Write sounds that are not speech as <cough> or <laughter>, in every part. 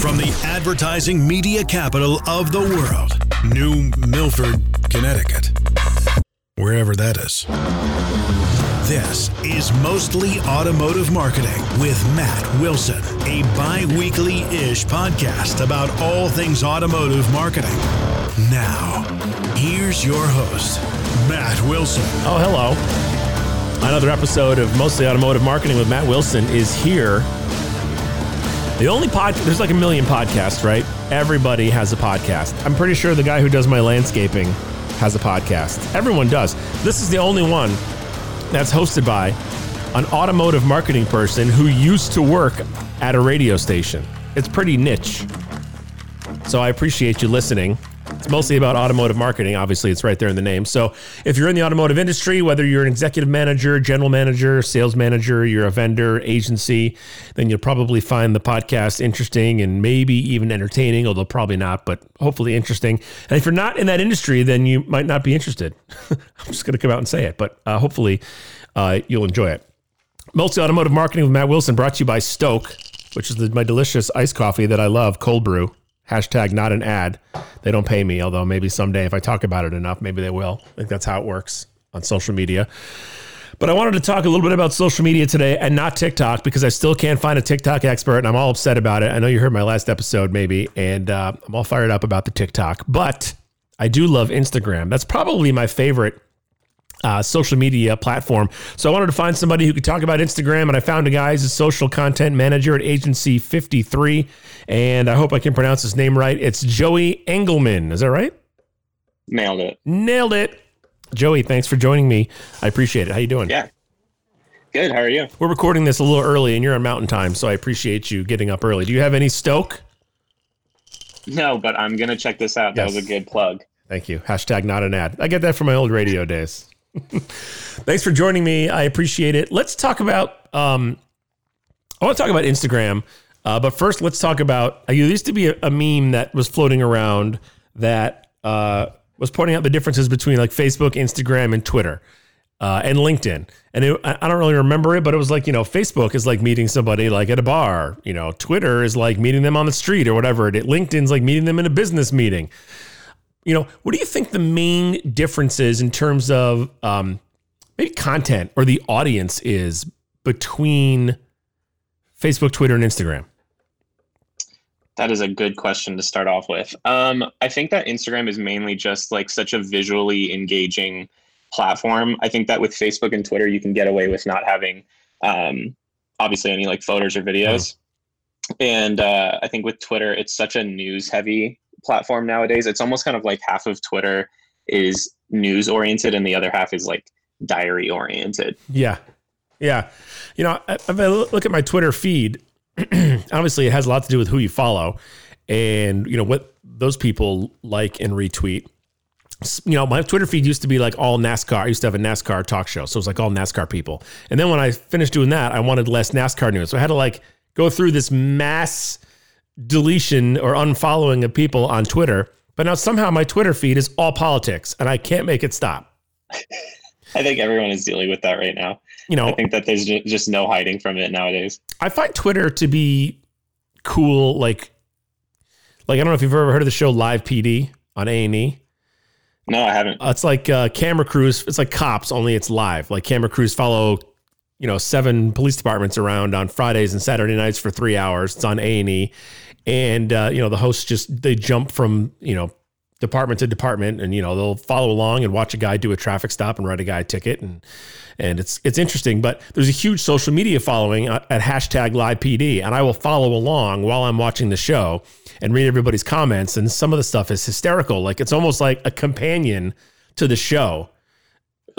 From the advertising media capital of the world, New Milford, Connecticut. Wherever that is. This is Mostly Automotive Marketing with Matt Wilson, a bi weekly ish podcast about all things automotive marketing. Now, here's your host, Matt Wilson. Oh, hello. Another episode of Mostly Automotive Marketing with Matt Wilson is here. The only pod, there's like a million podcasts, right? Everybody has a podcast. I'm pretty sure the guy who does my landscaping has a podcast. Everyone does. This is the only one that's hosted by an automotive marketing person who used to work at a radio station. It's pretty niche. So I appreciate you listening. It's mostly about automotive marketing. Obviously, it's right there in the name. So, if you're in the automotive industry, whether you're an executive manager, general manager, sales manager, you're a vendor, agency, then you'll probably find the podcast interesting and maybe even entertaining, although probably not, but hopefully interesting. And if you're not in that industry, then you might not be interested. <laughs> I'm just going to come out and say it, but uh, hopefully uh, you'll enjoy it. Mostly Automotive Marketing with Matt Wilson brought to you by Stoke, which is the, my delicious iced coffee that I love, cold brew. Hashtag not an ad. They don't pay me, although maybe someday if I talk about it enough, maybe they will. I think that's how it works on social media. But I wanted to talk a little bit about social media today and not TikTok because I still can't find a TikTok expert and I'm all upset about it. I know you heard my last episode, maybe, and uh, I'm all fired up about the TikTok. But I do love Instagram. That's probably my favorite uh, social media platform. So I wanted to find somebody who could talk about Instagram, and I found a guy. He's a social content manager at Agency 53, and I hope I can pronounce his name right. It's Joey Engelman. Is that right? Nailed it. Nailed it. Joey, thanks for joining me. I appreciate it. How you doing? Yeah. Good. How are you? We're recording this a little early, and you're on Mountain Time, so I appreciate you getting up early. Do you have any Stoke? No, but I'm gonna check this out. That was a good plug. Thank you. Hashtag not an ad. I get that from my old radio days. Thanks for joining me. I appreciate it. Let's talk about. Um, I want to talk about Instagram, uh, but first, let's talk about. Uh, there used to be a, a meme that was floating around that uh, was pointing out the differences between like Facebook, Instagram, and Twitter. Uh, and LinkedIn. And it, I don't really remember it, but it was like, you know, Facebook is like meeting somebody like at a bar. You know, Twitter is like meeting them on the street or whatever. It, LinkedIn's like meeting them in a business meeting you know, what do you think the main differences in terms of um, maybe content or the audience is between Facebook, Twitter, and Instagram? That is a good question to start off with. Um, I think that Instagram is mainly just like such a visually engaging platform. I think that with Facebook and Twitter, you can get away with not having um, obviously any like photos or videos. And uh, I think with Twitter, it's such a news heavy platform nowadays. It's almost kind of like half of Twitter is news oriented and the other half is like diary oriented. Yeah, yeah. You know, if I look at my Twitter feed, <clears throat> obviously it has a lot to do with who you follow, and you know what those people like and retweet. You know, my Twitter feed used to be like all NASCAR. I used to have a NASCAR talk show, so it was like all NASCAR people. And then when I finished doing that, I wanted less NASCAR news, so I had to like go through this mass deletion or unfollowing of people on Twitter. But now somehow my Twitter feed is all politics, and I can't make it stop. <laughs> I think everyone is dealing with that right now. You know, I think that there's just no hiding from it nowadays. I find Twitter to be cool. Like, like I don't know if you've ever heard of the show Live PD on A and E. No, I haven't. It's like uh, camera crews. It's like cops, only it's live. Like camera crews follow, you know, seven police departments around on Fridays and Saturday nights for three hours. It's on A and E, and uh, you know the hosts just they jump from you know department to department, and you know they'll follow along and watch a guy do a traffic stop and write a guy a ticket, and and it's it's interesting. But there's a huge social media following at at hashtag Live PD, and I will follow along while I'm watching the show and read everybody's comments. And some of the stuff is hysterical. Like it's almost like a companion to the show.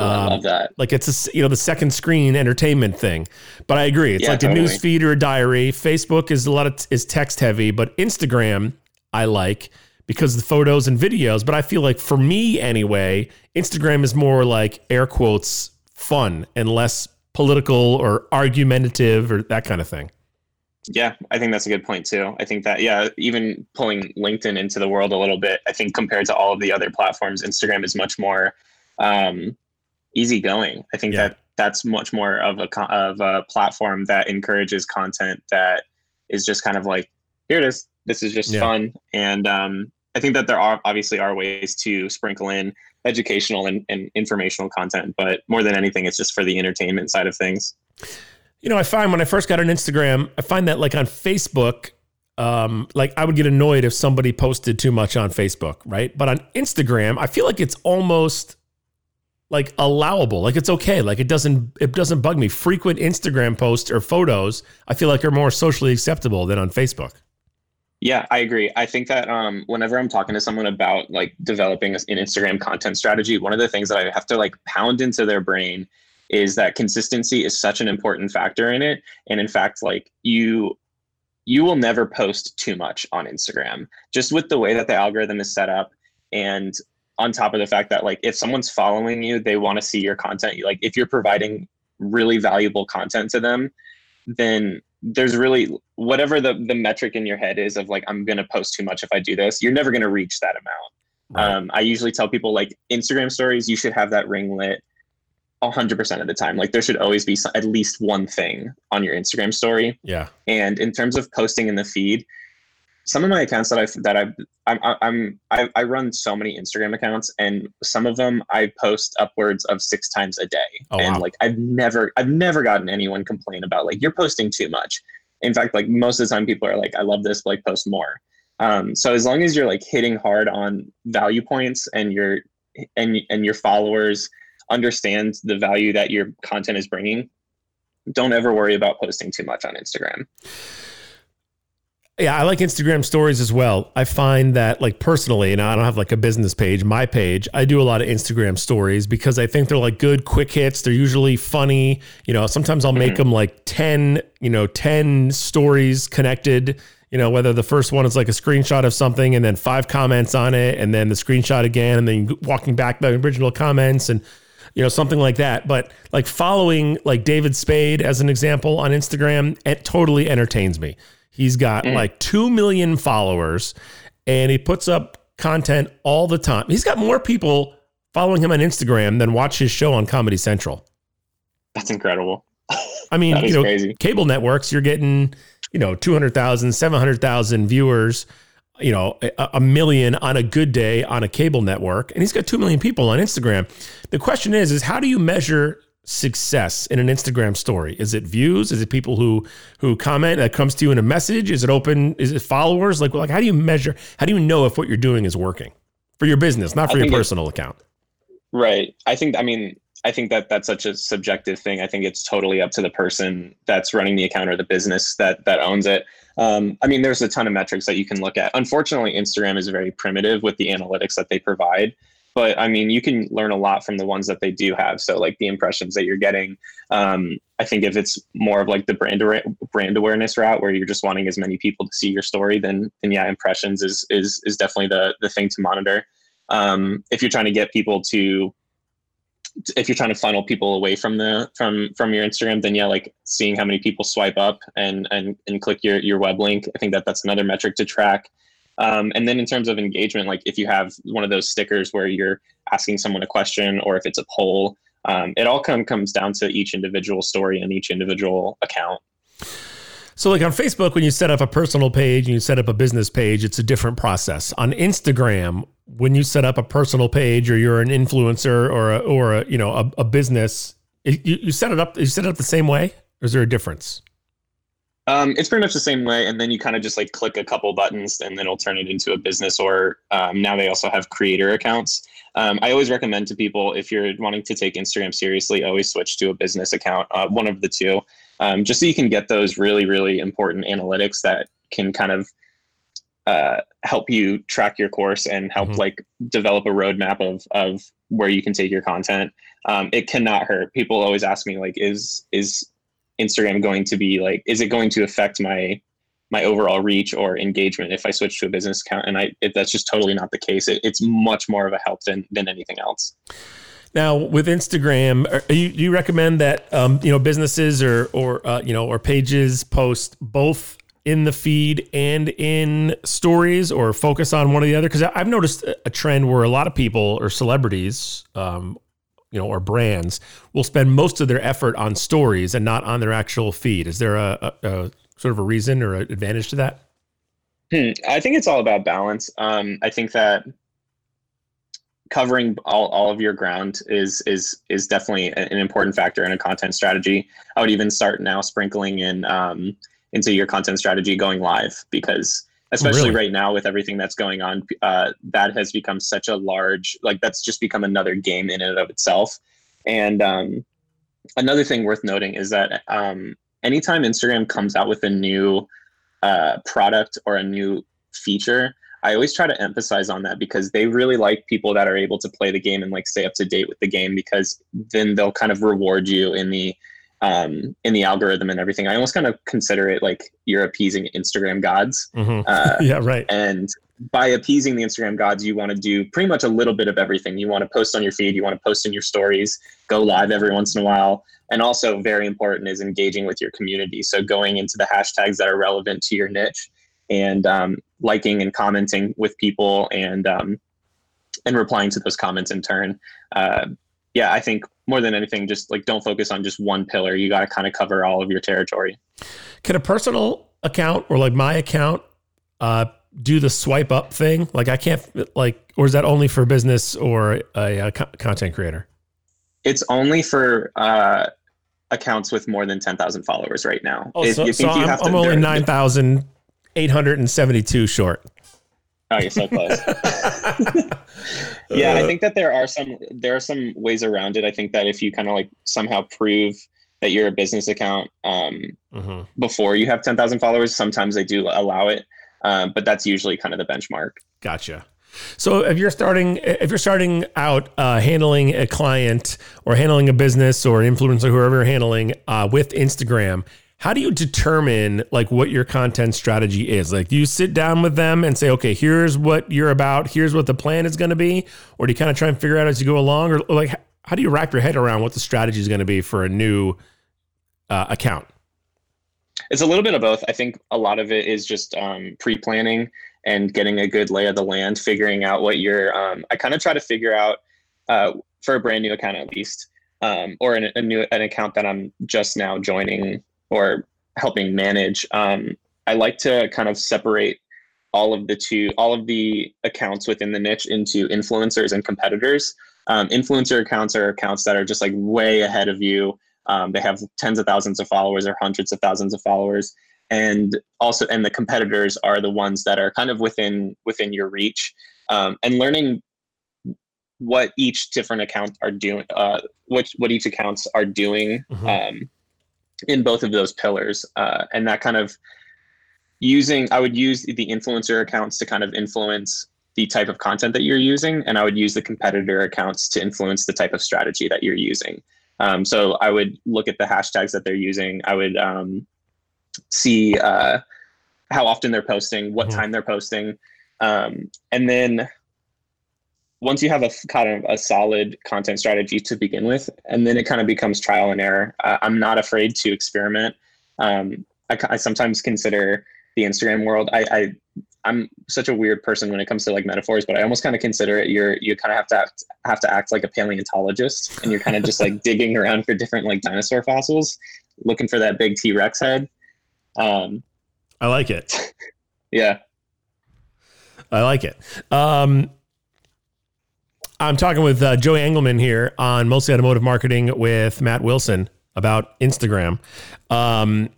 Ooh, I Um, love that. Like it's a you know the second screen entertainment thing. But I agree, it's Yeah, like a news feed or a diary. Facebook is a lot of t- is text heavy, but Instagram I like because of the photos and videos. But I feel like for me anyway, Instagram is more like air quotes fun and less political or argumentative or that kind of thing. Yeah, I think that's a good point too. I think that yeah, even pulling LinkedIn into the world a little bit, I think compared to all of the other platforms, Instagram is much more um, easygoing. I think Yeah. that that's much more of a of a platform that encourages content that is just kind of like here it is, This is just Yeah. fun. And um, I think that there are obviously are ways to sprinkle in educational and, and informational content, but more than anything, it's just for the entertainment side of things. You know, I find when I first got on Instagram, I find that like on Facebook, um, like I would get annoyed if somebody posted too much on Facebook, right? But on Instagram, I feel like it's almost like allowable. Like it's okay. Like it doesn't it doesn't bug me. Frequent Instagram posts or photos, I feel like are more socially acceptable than on Facebook. Yeah, I agree. I think that um, whenever I'm talking to someone about like developing an Instagram content strategy, one of the things that I have to like pound into their brain is that consistency is such an important factor in it. And in fact, like you you will never post too much on Instagram, just with the way that the algorithm is set up. And on top of the fact that like if someone's following you, they want to see your content. Like if you're providing really valuable content to them, then there's really whatever the the metric in your head is of like I'm gonna post too much if I do this, you're never gonna reach that amount. Um, I usually tell people like Instagram stories, you should have that ring lit 100% of the time. Like there should always be at least one thing on your Instagram story. Yeah. And in terms of posting in the feed, some of my accounts that I've that I've I'm I'm I, I run so many Instagram accounts, and some of them I post upwards of six times a day. Oh, and wow. like I've never I've never gotten anyone complain about like you're posting too much. In fact, like most of the time, people are like, I love this, but like post more. Um, so as long as you're like hitting hard on value points and your and and your followers understand the value that your content is bringing, don't ever worry about posting too much on Instagram. Yeah, I like Instagram stories as well. I find that like personally, and I don't have like a business page, my page, I do a lot of Instagram stories because I think they're like good quick hits. They're usually funny. You know, sometimes I'll make mm-hmm. them like 10, you know, 10 stories connected, you know, whether the first one is like a screenshot of something and then five comments on it and then the screenshot again and then walking back the original comments and you know something like that but like following like david spade as an example on instagram it totally entertains me he's got mm. like 2 million followers and he puts up content all the time he's got more people following him on instagram than watch his show on comedy central That's incredible. i mean <laughs> you know crazy. cable networks you're getting you know 200000 700000 viewers you know a, a million on a good day on a cable network and he's got 2 million people on instagram the question is is how do you measure success in an instagram story is it views is it people who who comment that comes to you in a message is it open is it followers like like how do you measure how do you know if what you're doing is working for your business not I for your it- personal account Right. I think, I mean, I think that that's such a subjective thing. I think it's totally up to the person that's running the account or the business that that owns it. Um, I mean, there's a ton of metrics that you can look at. Unfortunately, Instagram is very primitive with the analytics that they provide. But I mean, you can learn a lot from the ones that they do have. So, like the impressions that you're getting. Um, I think if it's more of like the brand brand awareness route, where you're just wanting as many people to see your story, then then yeah, impressions is is is definitely the the thing to monitor. Um, if you're trying to get people to if you're trying to funnel people away from the from from your Instagram, then yeah, like seeing how many people swipe up and and and click your your web link. I think that that's another metric to track. Um, and then in terms of engagement, like if you have one of those stickers where you're asking someone a question, or if it's a poll, um, it all come, comes down to each individual story and each individual account. So, like on Facebook, when you set up a personal page and you set up a business page, it's a different process. On Instagram, when you set up a personal page or you're an influencer or a, or a, you know a, a business, you, you set it up. You set it up the same way, or is there a difference? Um, it's pretty much the same way, and then you kind of just like click a couple buttons, and then it'll turn it into a business. Or um, now they also have creator accounts. Um, I always recommend to people if you're wanting to take Instagram seriously, always switch to a business account, uh, one of the two, um, just so you can get those really, really important analytics that can kind of uh, help you track your course and help Mhm. like develop a roadmap of of where you can take your content. Um, it cannot hurt. People always ask me like, is is Instagram going to be like, is it going to affect my my overall reach or engagement if I switch to a business account? And I it, that's just totally not the case. It, it's much more of a help than than anything else. Now, with Instagram, are you, do you recommend that um, you know businesses or or uh, you know or pages post both in the feed and in stories, or focus on one or the other? Because I've noticed a trend where a lot of people or celebrities, um, you know, or brands will spend most of their effort on stories and not on their actual feed. Is there a, a, a sort of a reason or an advantage to that? Hmm. I think it's all about balance. Um, I think that covering all, all of your ground is is is definitely an important factor in a content strategy. I would even start now sprinkling in um, into your content strategy going live because especially really? right now with everything that's going on, uh, that has become such a large like that's just become another game in and of itself. And um, another thing worth noting is that um, anytime Instagram comes out with a new uh, product or a new feature, I always try to emphasize on that because they really like people that are able to play the game and like stay up to date with the game because then they'll kind of reward you in the um, in the algorithm and everything. I almost kind of consider it like you're appeasing Instagram gods. Mm-hmm. Uh, <laughs> yeah, right. And by appeasing the Instagram gods, you want to do pretty much a little bit of everything. You want to post on your feed, you want to post in your stories, go live every once in a while. And also, very important is engaging with your community. So, going into the hashtags that are relevant to your niche and um, liking and commenting with people and um, and replying to those comments in turn. Uh, yeah, I think more than anything, just like don't focus on just one pillar. You got to kind of cover all of your territory. Can a personal account or like my account uh, do the swipe up thing? Like I can't like, or is that only for business or a, a content creator? It's only for uh, accounts with more than ten thousand followers right now. Oh, so, so I'm, to, I'm only nine thousand eight hundred and seventy two short. Oh, you're so close. <laughs> <laughs> yeah, I think that there are some there are some ways around it. I think that if you kind of like somehow prove that you're a business account um, mm-hmm. before you have 10,000 followers, sometimes they do allow it, um, but that's usually kind of the benchmark. Gotcha. So if you're starting if you're starting out uh, handling a client or handling a business or influencer, whoever you're handling uh, with Instagram, how do you determine like what your content strategy is? Like do you sit down with them and say okay here's what you're about. Here's what the plan is going to be or do you kind of try and figure out as you go along or like how do you wrap your head around what the strategy is going to be for a new uh, account? It's a little bit of both. I think a lot of it is just um, pre-planning and getting a good lay of the land figuring out what you're um, i kind of try to figure out uh, for a brand new account at least um, or a new an account that i'm just now joining or helping manage, um, I like to kind of separate all of the two, all of the accounts within the niche into influencers and competitors. Um, influencer accounts are accounts that are just like way ahead of you. Um, they have tens of thousands of followers or hundreds of thousands of followers, and also and the competitors are the ones that are kind of within within your reach. Um, and learning what each different account are doing, uh, what what each accounts are doing. Mm-hmm. In both of those pillars. Uh, and that kind of using, I would use the influencer accounts to kind of influence the type of content that you're using. And I would use the competitor accounts to influence the type of strategy that you're using. Um, so I would look at the hashtags that they're using. I would um, see uh, how often they're posting, what mm-hmm. time they're posting. Um, and then once you have a kind of a solid content strategy to begin with, and then it kind of becomes trial and error. Uh, I'm not afraid to experiment. Um, I, I, sometimes consider the Instagram world. I, I I'm such a weird person when it comes to like metaphors, but I almost kind of consider it. You're you kind of have to act, have to act like a paleontologist, and you're kind of just like <laughs> digging around for different like dinosaur fossils, looking for that big T Rex head. Um, I like it. <laughs> yeah, I like it. Um, I'm talking with uh, Joey Engelman here on Mostly Automotive Marketing with Matt Wilson about Instagram. Um,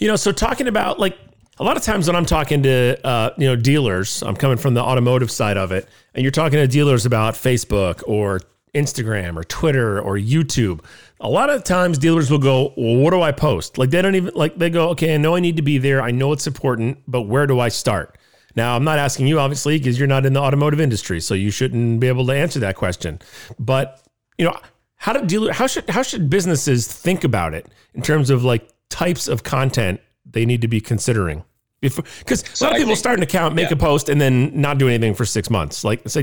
you know, so talking about like a lot of times when I'm talking to uh, you know dealers, I'm coming from the automotive side of it, and you're talking to dealers about Facebook or Instagram or Twitter or YouTube. A lot of times dealers will go, well, what do I post? Like they don't even like they go, okay, I know I need to be there. I know it's important, but where do I start? Now, I'm not asking you, obviously, because you're not in the automotive industry, so you shouldn't be able to answer that question. But you know, how do dealer how should how should businesses think about it in terms of like types of content they need to be considering? Because so a lot of people think, start an account, make yeah. a post, and then not do anything for six months. Like, so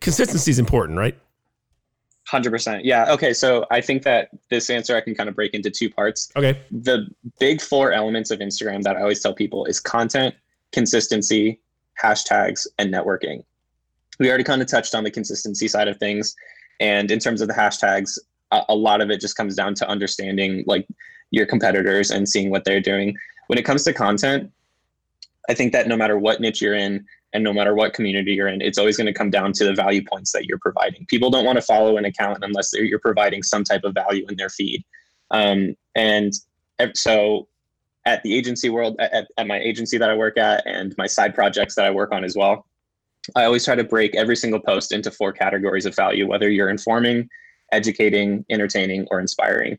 consistency is important, right? Hundred percent. Yeah. Okay. So I think that this answer I can kind of break into two parts. Okay. The big four elements of Instagram that I always tell people is content, consistency, hashtags, and networking. We already kind of touched on the consistency side of things. And in terms of the hashtags, a, a lot of it just comes down to understanding like your competitors and seeing what they're doing. When it comes to content, I think that no matter what niche you're in and no matter what community you're in, it's always going to come down to the value points that you're providing. People don't want to follow an account unless you're providing some type of value in their feed. Um, and so at the agency world, at, at my agency that I work at, and my side projects that I work on as well, I always try to break every single post into four categories of value, whether you're informing, educating, entertaining, or inspiring.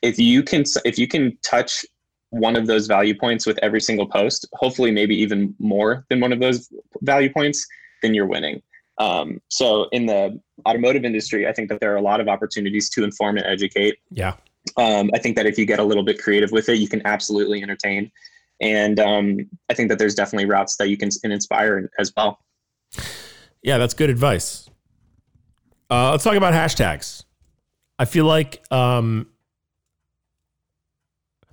If you can, if you can touch one of those value points with every single post, hopefully maybe even more than one of those value points, then you're winning. Um, so in the automotive industry, I think that there are a lot of opportunities to inform and educate. Yeah. Um, I think that if you get a little bit creative with it, you can absolutely entertain. And um, I think that there's definitely routes that you can inspire as well. Yeah, that's good advice. Uh, let's talk about hashtags. I feel like, um,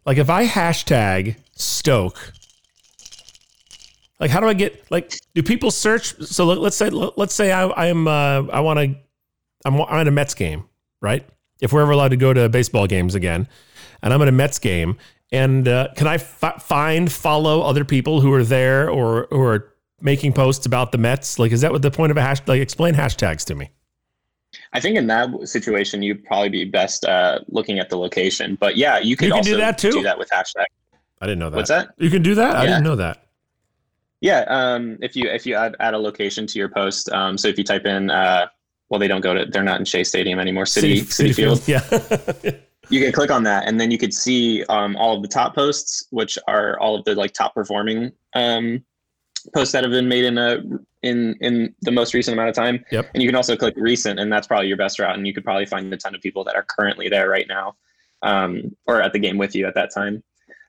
like if I hashtag Stoke, like how do I get like do people search? So let, us say let's say I, I am uh, I want to I'm, I'm at a Mets game, right? If we're ever allowed to go to baseball games again, and I'm at a Mets game, and uh, can I f- find follow other people who are there or who are making posts about the Mets? Like, is that what the point of a hash? Like, explain hashtags to me. I think in that situation, you'd probably be best uh, looking at the location. But yeah, you can, you can also do that too. Do that with hashtag. I didn't know that. What's that? You can do that. Yeah. I didn't know that. Yeah, um, if you if you add, add a location to your post, um, so if you type in, uh, well, they don't go to, they're not in Shea Stadium anymore, City City, Citi Field. Field. Yeah. <laughs> you can click on that, and then you could see um, all of the top posts, which are all of the like top performing um, posts that have been made in a in in the most recent amount of time. Yep. And you can also click recent, and that's probably your best route. And you could probably find a ton of people that are currently there right now, um, or at the game with you at that time.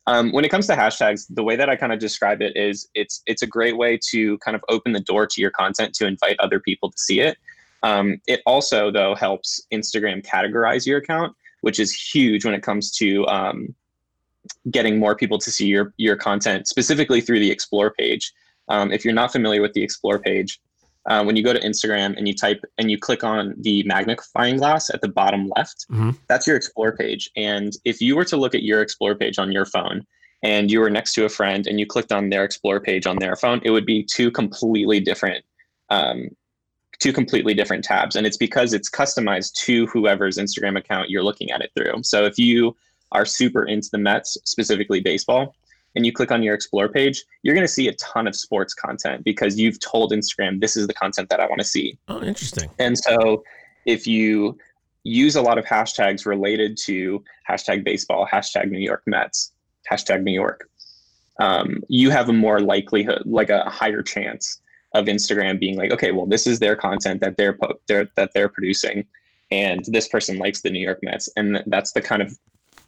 Um, when it comes to hashtags, the way that I kind of describe it is it's it's a great way to kind of open the door to your content to invite other people to see it. Um, it also though helps Instagram categorize your account, which is huge when it comes to um, getting more people to see your your content, specifically through the explore page. Um, if you're not familiar with the explore page, uh, when you go to Instagram and you type and you click on the magnifying glass at the bottom left, mm-hmm. that's your explore page. And if you were to look at your explore page on your phone and you were next to a friend and you clicked on their explore page on their phone, it would be two completely different um, two completely different tabs. And it's because it's customized to whoever's Instagram account you're looking at it through. So if you are super into the Mets, specifically baseball, and you click on your explore page, you're going to see a ton of sports content because you've told Instagram, this is the content that I want to see. Oh, interesting. And so if you use a lot of hashtags related to hashtag baseball, hashtag New York Mets, hashtag New York, um, you have a more likelihood, like a higher chance of Instagram being like, okay, well, this is their content that they're, po- they're that they're producing, and this person likes the New York Mets, and that's the kind of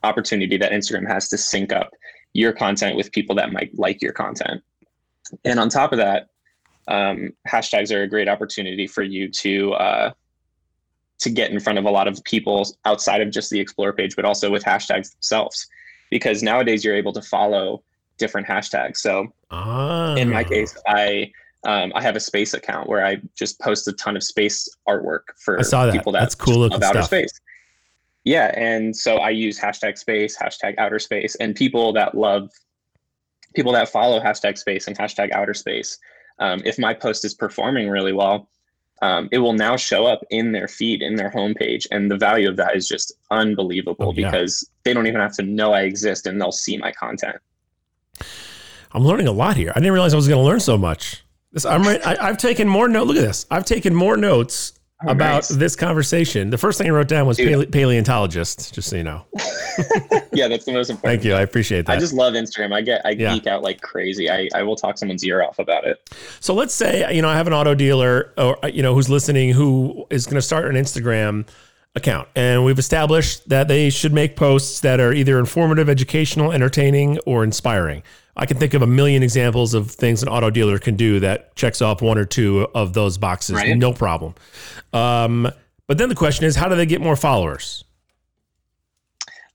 opportunity that Instagram has to sync up your content with people that might like your content. And on top of that, um, hashtags are a great opportunity for you to uh, to get in front of a lot of people outside of just the explore page, but also with hashtags themselves. Because nowadays you're able to follow different hashtags. So oh. in my case, I um, I have a space account where I just post a ton of space artwork for I saw that. people that that's cool about outer space. Yeah, and so I use hashtag space, hashtag outer space, and people that love, people that follow hashtag space and hashtag outer space. Um, if my post is performing really well, um, it will now show up in their feed, in their homepage, and the value of that is just unbelievable oh, yeah. because they don't even have to know I exist, and they'll see my content. I'm learning a lot here. I didn't realize I was going to learn so much. This, I'm right. I, have taken more notes. Look at this. I've taken more notes Oh, about nice. this conversation. The first thing I wrote down was pale- paleontologist, just so you know. <laughs> yeah, that's the most important. Thank you. I appreciate that. I just love Instagram. I get I yeah. geek out like crazy. I, I will talk someone's ear off about it. So let's say, you know, I have an auto dealer or you know who's listening who is going to start an Instagram account. And we've established that they should make posts that are either informative, educational, entertaining, or inspiring. I can think of a million examples of things an auto dealer can do that checks off one or two of those boxes, right. no problem. Um, but then the question is, how do they get more followers?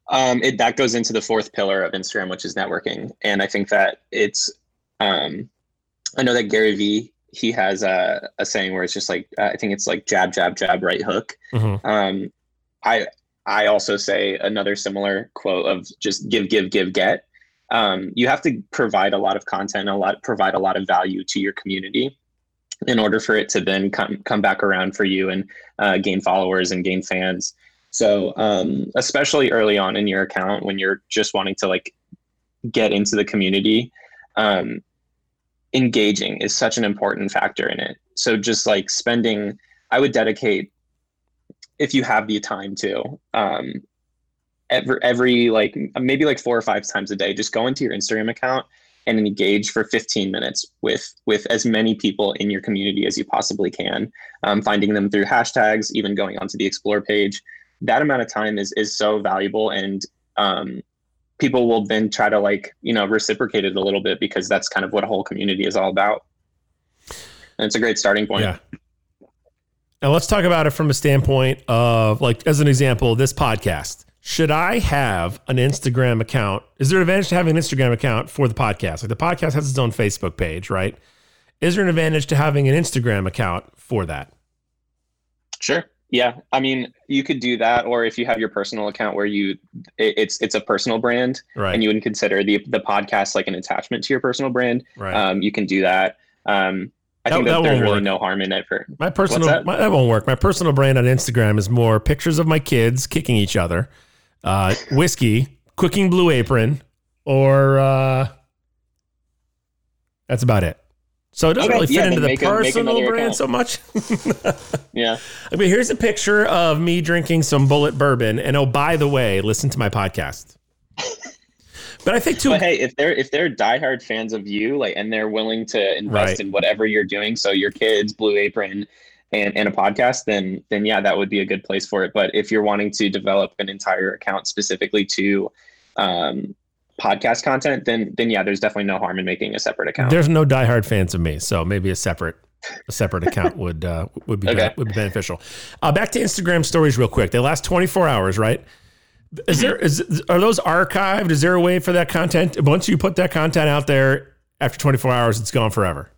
Um, it, that goes into the fourth pillar of Instagram, which is networking. And I think that it's, um, I know that Gary Vee, he has a, a saying where it's just like, uh, I think it's like jab, jab, jab, right hook. Mm-hmm. Um, I, I also say another similar quote of just give, give, give, get um, you have to provide a lot of content, a lot provide a lot of value to your community in order for it to then come come back around for you and uh, gain followers and gain fans. So um, especially early on in your account when you're just wanting to like get into the community, um, engaging is such an important factor in it. So just like spending, I would dedicate if you have the time to um, every every like maybe like four or five times a day, just go into your Instagram account and engage for 15 minutes with with as many people in your community as you possibly can um, finding them through hashtags even going onto the explore page that amount of time is is so valuable and um, people will then try to like you know reciprocate it a little bit because that's kind of what a whole community is all about and it's a great starting point yeah now let's talk about it from a standpoint of like as an example this podcast should I have an Instagram account? Is there an advantage to having an Instagram account for the podcast? Like the podcast has its own Facebook page, right? Is there an advantage to having an Instagram account for that? Sure. Yeah. I mean, you could do that, or if you have your personal account where you it, it's it's a personal brand, right. and you would consider the the podcast like an attachment to your personal brand, right. um, you can do that. Um, I that, think that, that there's really work. no harm in it for my personal. That? My, that won't work. My personal brand on Instagram is more pictures of my kids kicking each other uh, whiskey, cooking blue apron, or uh, that's about it. So it doesn't okay, really fit yeah, into the personal a, brand account. so much. <laughs> yeah. I mean, here's a picture of me drinking some Bulleit bourbon, and oh, by the way, listen to my podcast. <laughs> But I think too. But hey, if they're if they're diehard fans of you, like, and they're willing to invest right. in whatever you're doing, so your kids, Blue Apron, and, and a podcast, then then yeah, that would be a good place for it. But if you're wanting to develop an entire account specifically to um, podcast content, then then yeah, there's definitely no harm in making a separate account. There's no diehard fans of me, so maybe a separate a separate account would uh, would be okay. would be beneficial. Uh, back to Instagram stories real quick. They last 24 hours, right? Is there is are those archived? Is there a way for that content once you put that content out there after 24 hours, it's gone forever?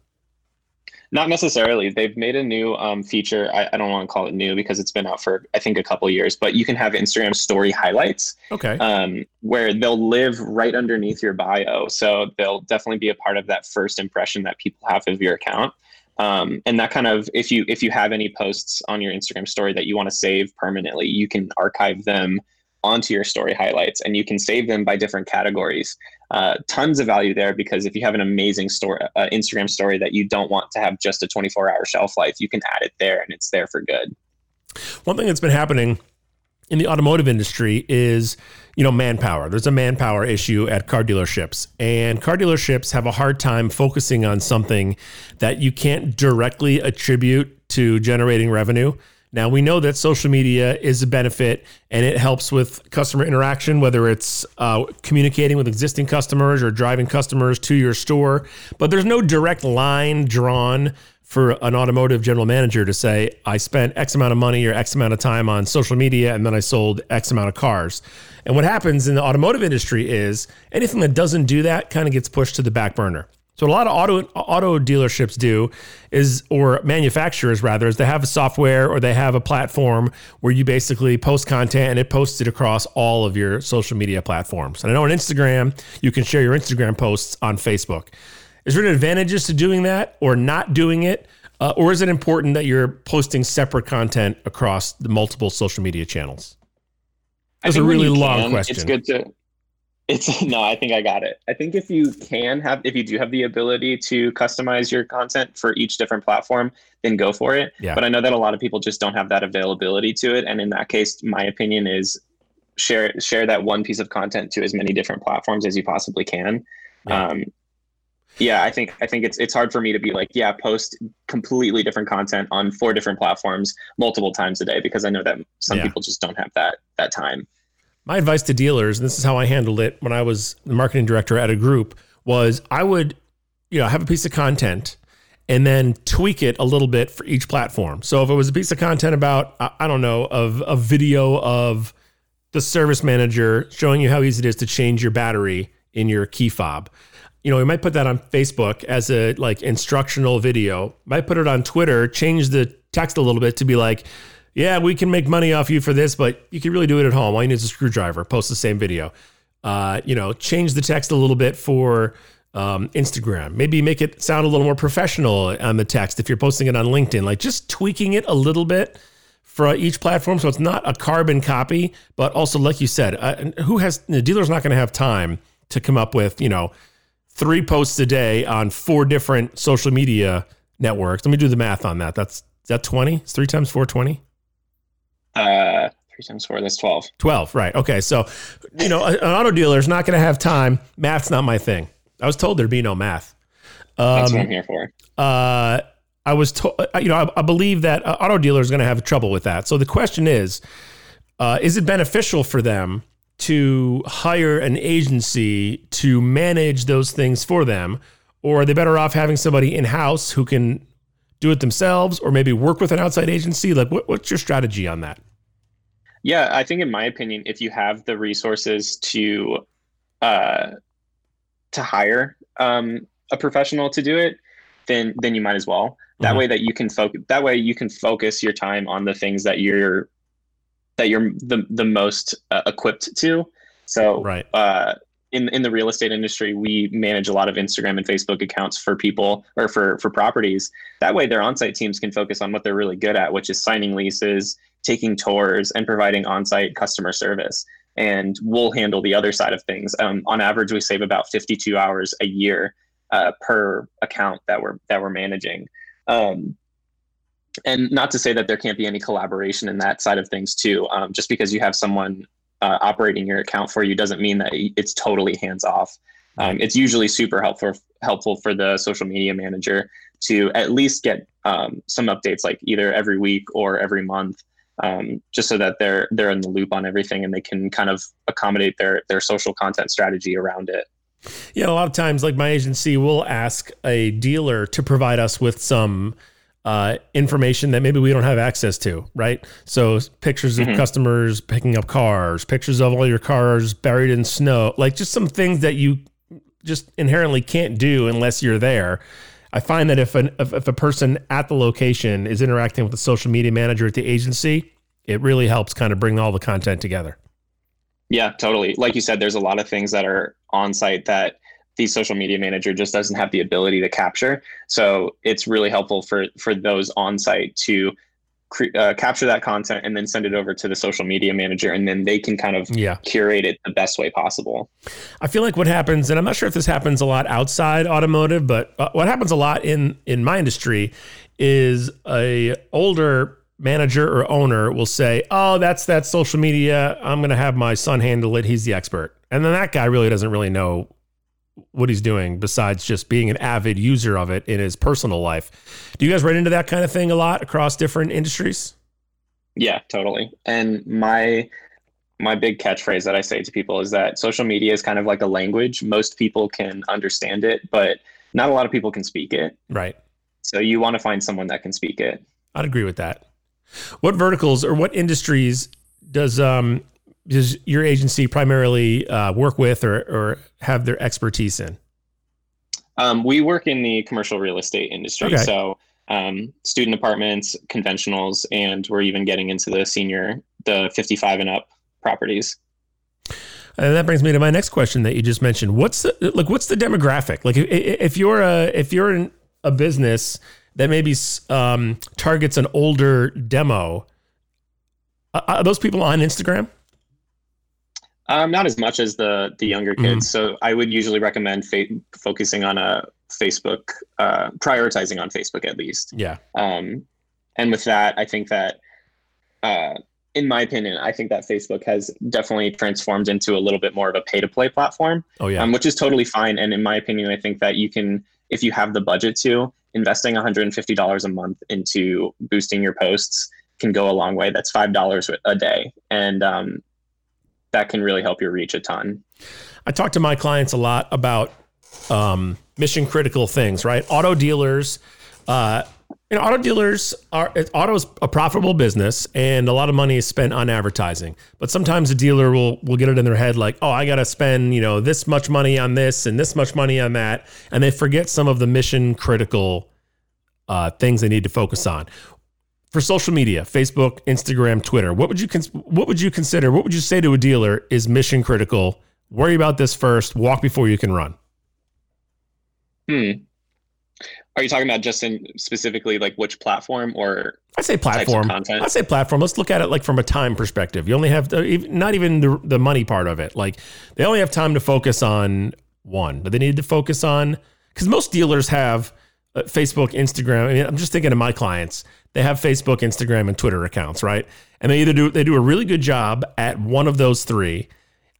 Not necessarily. They've made a new um, feature. I, I, don't want to call it new because it's been out for I think a couple years. But you can have Instagram story highlights. Okay. Um, where they'll live right underneath your bio, so they'll definitely be a part of that first impression that people have of your account. Um, and that kind of if you if you have any posts on your Instagram story that you want to save permanently, you can archive them onto your story highlights and you can save them by different categories. Uh, tons of value there because if you have an amazing story, uh, Instagram story that you don't want to have just a 24 hour shelf life, you can add it there and it's there for good. One thing that's been happening in the automotive industry is you know manpower there's a manpower issue at car dealerships and car dealerships have a hard time focusing on something that you can't directly attribute to generating revenue now, we know that social media is a benefit and it helps with customer interaction, whether it's uh, communicating with existing customers or driving customers to your store. But there's no direct line drawn for an automotive general manager to say, I spent X amount of money or X amount of time on social media and then I sold X amount of cars. And what happens in the automotive industry is anything that doesn't do that kind of gets pushed to the back burner. So a lot of auto auto dealerships do is or manufacturers rather is they have a software or they have a platform where you basically post content and it posts it across all of your social media platforms. And I know on Instagram you can share your Instagram posts on Facebook. Is there advantages to doing that or not doing it? Uh, or is it important that you're posting separate content across the multiple social media channels? That's a really long can, question. It's good to it's <laughs> no, I think I got it. I think if you can have, if you do have the ability to customize your content for each different platform, then go for it. Yeah. But I know that a lot of people just don't have that availability to it. And in that case, my opinion is share share that one piece of content to as many different platforms as you possibly can. Yeah. Um, yeah, I think I think it's it's hard for me to be like, yeah, post completely different content on four different platforms multiple times a day because I know that some yeah. people just don't have that that time my advice to dealers, and this is how I handled it when I was the marketing director at a group, was I would, you know, have a piece of content and then tweak it a little bit for each platform. So if it was a piece of content about, I don't know, of a video of the service manager showing you how easy it is to change your battery in your key fob. You know, we might put that on Facebook as a like instructional video. Might put it on Twitter, change the text a little bit to be like, yeah, we can make money off you for this, but you can really do it at home. All you need is a screwdriver. Post the same video. Uh, you know, change the text a little bit for um, Instagram. Maybe make it sound a little more professional on the text if you're posting it on LinkedIn. Like just tweaking it a little bit for each platform, so it's not a carbon copy, but also, like you said, uh, who has the dealer's not going to have time to come up with you know three posts a day on four different social media networks. Let me do the math on that. That's is that twenty? It's three times four twenty. Uh, three times four. That's twelve. Twelve, right? Okay, so you know, an auto dealer is not going to have time. Math's not my thing. I was told there'd be no math. Um, That's what I'm here for. Uh, I was told, uh, you know, I, I believe that uh, auto dealers are going to have trouble with that. So the question is, uh, is it beneficial for them to hire an agency to manage those things for them, or are they better off having somebody in house who can do it themselves, or maybe work with an outside agency? Like, what, what's your strategy on that? Yeah, I think in my opinion, if you have the resources to uh, to hire um, a professional to do it, then then you might as well. That mm-hmm. way that you can focus. That way you can focus your time on the things that you're that you're the the most uh, equipped to. So right. Uh, in in the real estate industry, we manage a lot of Instagram and Facebook accounts for people or for for properties. That way, their on-site teams can focus on what they're really good at, which is signing leases, taking tours, and providing on-site customer service and we'll handle the other side of things. Um, on average, we save about 52 hours a year uh, per account that we're that we're managing. Um, and not to say that there can't be any collaboration in that side of things too. Um, just because you have someone uh, operating your account for you doesn't mean that it's totally hands off. Um, it's usually super helpful helpful for the social media manager to at least get um, some updates like either every week or every month um, just so that they're they're in the loop on everything and they can kind of accommodate their their social content strategy around it. Yeah, a lot of times, like my agency will ask a dealer to provide us with some uh, information that maybe we don't have access to, right? So pictures of mm-hmm. customers picking up cars, pictures of all your cars buried in snow, like just some things that you just inherently can't do unless you're there. I find that if, an, if, if a person at the location is interacting with the social media manager at the agency, it really helps kind of bring all the content together. Yeah, totally. Like you said, there's a lot of things that are on site that the social media manager just doesn't have the ability to capture. So it's really helpful for for those on site to uh, capture that content and then send it over to the social media manager and then they can kind of yeah. curate it the best way possible i feel like what happens and i'm not sure if this happens a lot outside automotive but uh, what happens a lot in in my industry is a older manager or owner will say oh that's that social media i'm going to have my son handle it he's the expert and then that guy really doesn't really know what he's doing besides just being an avid user of it in his personal life. Do you guys run into that kind of thing a lot across different industries? Yeah, totally. And my my big catchphrase that I say to people is that social media is kind of like a language. Most people can understand it, but not a lot of people can speak it. Right. So you want to find someone that can speak it. I'd agree with that. What verticals or what industries does um does your agency primarily uh, work with or, or have their expertise in? Um, we work in the commercial real estate industry. Okay. So um, student apartments, conventionals, and we're even getting into the senior, the 55 and up properties. And that brings me to my next question that you just mentioned. What's the like? What's the demographic? Like, if, if you're a if you're in a business that maybe um, targets an older demo, are those people on Instagram? Um, not as much as the the younger mm-hmm. kids. Mm. So I would usually recommend fa- focusing on a Facebook, uh, prioritizing on Facebook at least. Yeah. Um, and with that, I think that, uh, in my opinion, I think that Facebook has definitely transformed into a little bit more of a pay to play platform. Oh yeah. Um, which is totally fine. And in my opinion, I think that you can, if you have the budget to, investing $150 a month into boosting your posts can go a long way. That's five dollars a day, and um, that can really help your reach a ton. I talk to my clients a lot about um, mission critical things, right? Auto dealers, uh, you know, auto dealers are auto is a profitable business, and a lot of money is spent on advertising. But sometimes a dealer will will get it in their head like, oh, I got to spend you know this much money on this and this much money on that, and they forget some of the mission critical uh, things they need to focus on for social media, Facebook, Instagram, Twitter, what would you what would you consider? What would you say to a dealer is mission critical worry about this first. Walk before you can run. Hmm. Are you talking about just in specifically like which platform or I say platform. I say platform. Let's look at it like from a time perspective. You only have not even the, the money part of it. Like they only have time to focus on one, but they need to focus on because most dealers have uh, Facebook, Instagram. I mean, I'm just thinking of my clients. They have Facebook, Instagram, and Twitter accounts, right? And they either do they do a really good job at one of those three.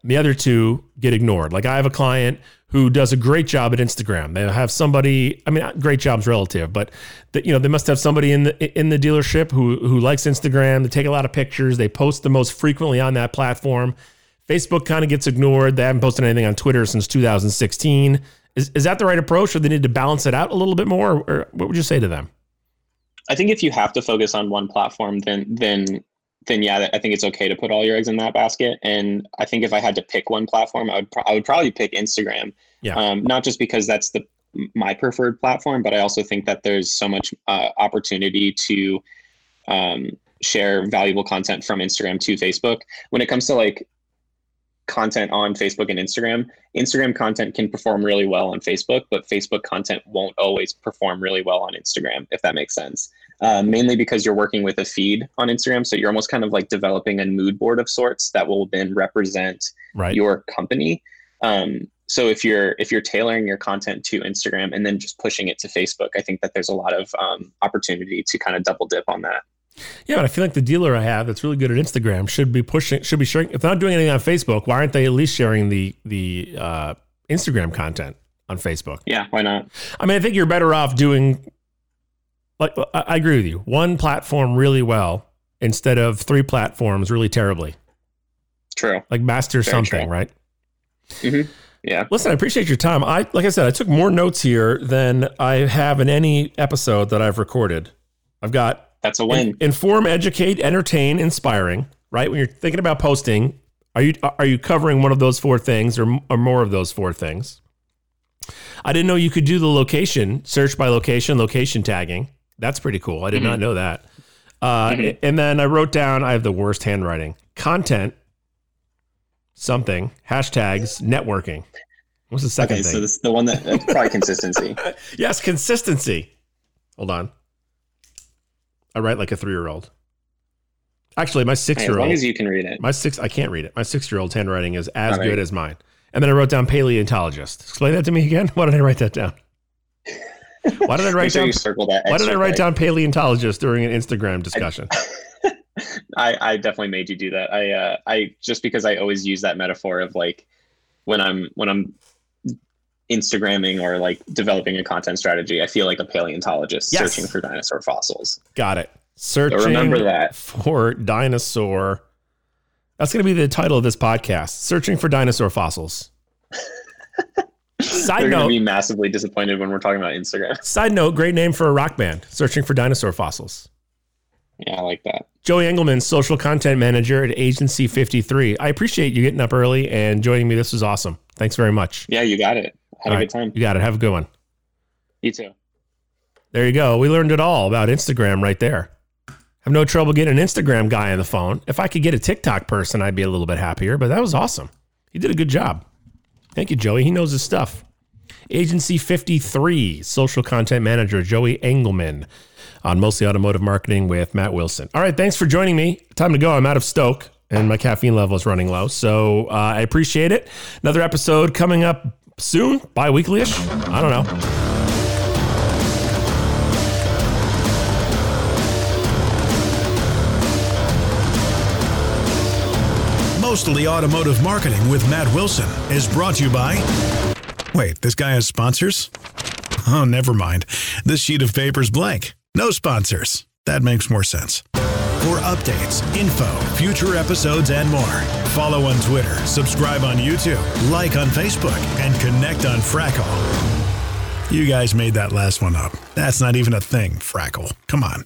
The other two get ignored. Like I have a client who does a great job at Instagram. They have somebody. I mean, great job's relative, but the, you know they must have somebody in the in the dealership who who likes Instagram. They take a lot of pictures. They post the most frequently on that platform. Facebook kind of gets ignored. They haven't posted anything on Twitter since 2016. Is, is that the right approach, or they need to balance it out a little bit more? Or, what would you say to them? I think if you have to focus on one platform, then then then yeah, I think it's okay to put all your eggs in that basket. And I think if I had to pick one platform, I would pro- I would probably pick Instagram. Yeah. Um, not just because that's the my preferred platform, but I also think that there's so much uh, opportunity to um, share valuable content from Instagram to Facebook. When it comes to like content on Facebook and Instagram, Instagram content can perform really well on Facebook, but Facebook content won't always perform really well on Instagram, if that makes sense uh, mainly because you're working with a feed on Instagram. So you're almost kind of like developing a mood board of sorts that will then represent right. your company. Um, so if you're if you're tailoring your content to Instagram and then just pushing it to Facebook, I think that there's a lot of um, opportunity to kind of double dip on that. Yeah, but I feel like the dealer I have that's really good at Instagram should be pushing, should be sharing. If they're not doing anything on Facebook, why aren't they at least sharing the the uh, Instagram content on Facebook? Yeah, why not? I mean, I think you're better off doing like I agree with you. One platform really well instead of three platforms really terribly. True. Like master Very something, true. right? Mm-hmm. Yeah. Listen, I appreciate your time. I like I said, I took more notes here than I have in any episode that I've recorded. I've got that's a win. inform, educate, entertain, inspiring. Right when you're thinking about posting, are you are you covering one of those four things or or more of those four things? I didn't know you could do the location search by location, location tagging. That's pretty cool. I did mm-hmm. not know that. Uh, mm-hmm. And then I wrote down, I have the worst handwriting. Content, something, hashtags, networking. What's the second okay, thing? So this the one that that's probably consistency. <laughs> yes, consistency. Hold on. I write like a three year old. Actually, my six year old. As long as you can read it. My six, I can't read it. My six year old's handwriting is as good as mine. And then I wrote down paleontologist. Explain that to me again. <laughs> Why did I write that down? <laughs> Why did I write down? why did I write down paleontologist during an Instagram discussion? <laughs> I, I definitely made you do that. I uh, I just because I always use that metaphor of like when I'm when I'm Instagramming or like developing a content strategy, I feel like a paleontologist yes. searching for dinosaur fossils. Got it. Searching so remember that for dinosaur. That's going to be the title of this podcast: Searching for dinosaur fossils. <laughs> Side They're note, be massively disappointed when we're talking about Instagram. <laughs> Side note, great name for a rock band, searching for dinosaur fossils. Yeah, I like that. Joey Engelman, social content manager at Agency 53. I appreciate you getting up early and joining me. This was awesome. Thanks very much. Yeah, you got it. Had all a right. good time. You got it. Have a good one. You too. There you go. We learned it all about Instagram right there. Have no trouble getting an Instagram guy on the phone. If I could get a TikTok person, I'd be a little bit happier, but that was awesome. He did a good job. Thank you, Joey. He knows his stuff. Agency 53, social content manager Joey Engelman on Mostly Automotive Marketing with Matt Wilson. All right, thanks for joining me. Time to go. I'm out of Stoke and my caffeine level is running low. So uh, I appreciate it. Another episode coming up soon, bi weekly ish. I don't know. Mostly Automotive Marketing with Matt Wilson is brought to you by. Wait, this guy has sponsors? Oh, never mind. This sheet of paper's blank. No sponsors. That makes more sense. For updates, info, future episodes, and more, follow on Twitter, subscribe on YouTube, like on Facebook, and connect on Frackle. You guys made that last one up. That's not even a thing, Frackle. Come on.